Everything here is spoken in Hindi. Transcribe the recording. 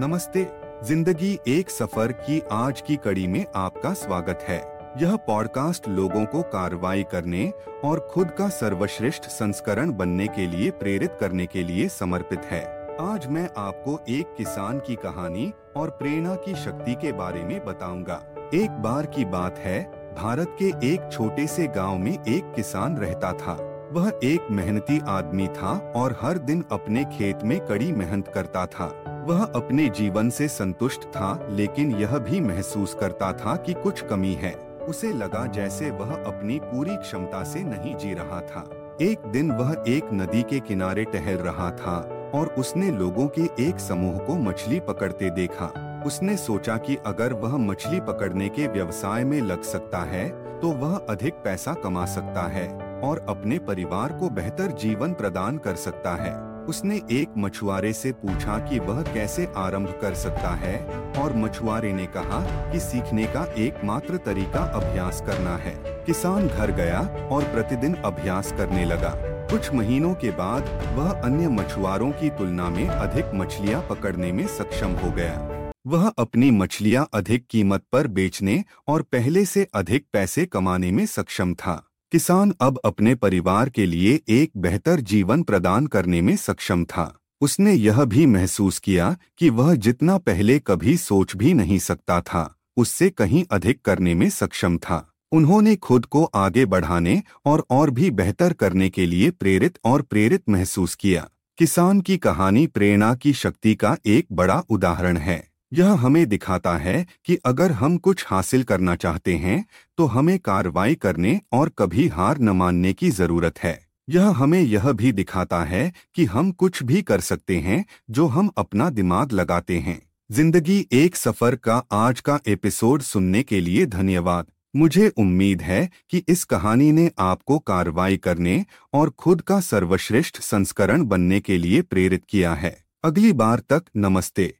नमस्ते, ज़िंदगी एक सफ़र की आज की कड़ी में आपका स्वागत है। यह पॉडकास्ट लोगों को कार्रवाई करने और खुद का सर्वश्रेष्ठ संस्करण बनने के लिए, प्रेरित करने के लिए समर्पित है। आज मैं आपको एक किसान की कहानी और प्रेरणा की शक्ति के बारे में बताऊँगा। एक बार की बात है, भारत के एक छोटे से गाँव में एक किसान रहता था। वह एक मेहनती आदमी था और हर दिन अपने खेत में कड़ी मेहनत करता था। वह अपने जीवन से संतुष्ट था, लेकिन यह भी महसूस करता था कि कुछ कमी है। उसे लगा जैसे वह अपनी पूरी क्षमता से नहीं जी रहा था। एक दिन वह एक नदी के किनारे टहल रहा था और उसने लोगों के एक समूह को मछली पकड़ते देखा। उसने सोचा कि अगर वह मछली पकड़ने के व्यवसाय में लग सकता है तो वह अधिक पैसा कमा सकता है और अपने परिवार को बेहतर जीवन प्रदान कर सकता है। उसने एक मछुआरे से पूछा कि वह कैसे आरंभ कर सकता है, और मछुआरे ने कहा कि सीखने का एकमात्र तरीका अभ्यास करना है। किसान घर गया और प्रतिदिन अभ्यास करने लगा। कुछ महीनों के बाद वह अन्य मछुआरों की तुलना में अधिक मछलियाँ पकड़ने में सक्षम हो गया। वह अपनी मछलियाँ अधिक कीमत पर बेचने और पहले से अधिक पैसे कमाने में सक्षम था। किसान अब अपने परिवार के लिए एक बेहतर जीवन प्रदान करने में सक्षम था। उसने यह भी महसूस किया कि वह जितना पहले कभी सोच भी नहीं सकता था, उससे कहीं अधिक करने में सक्षम था। उन्होंने खुद को आगे बढ़ाने और और भी बेहतर करने के लिए प्रेरित और प्रेरित महसूस किया। किसान की कहानी प्रेरणा की शक्ति का एक बड़ा उदाहरण है। यह हमें दिखाता है कि अगर हम कुछ हासिल करना चाहते हैं तो हमें कार्रवाई करने और कभी हार न मानने की ज़रूरत है। यह हमें यह भी दिखाता है कि हम कुछ भी कर सकते हैं, जो हम अपना दिमाग लगाते हैं। ज़िंदगी एक सफ़र का आज का एपिसोड सुनने के लिए धन्यवाद। मुझे उम्मीद है कि इस कहानी ने आपको कार्रवाई करने और खुद का सर्वश्रेष्ठ संस्करण बनने के लिए प्रेरित किया है। अगली बार तक नमस्ते।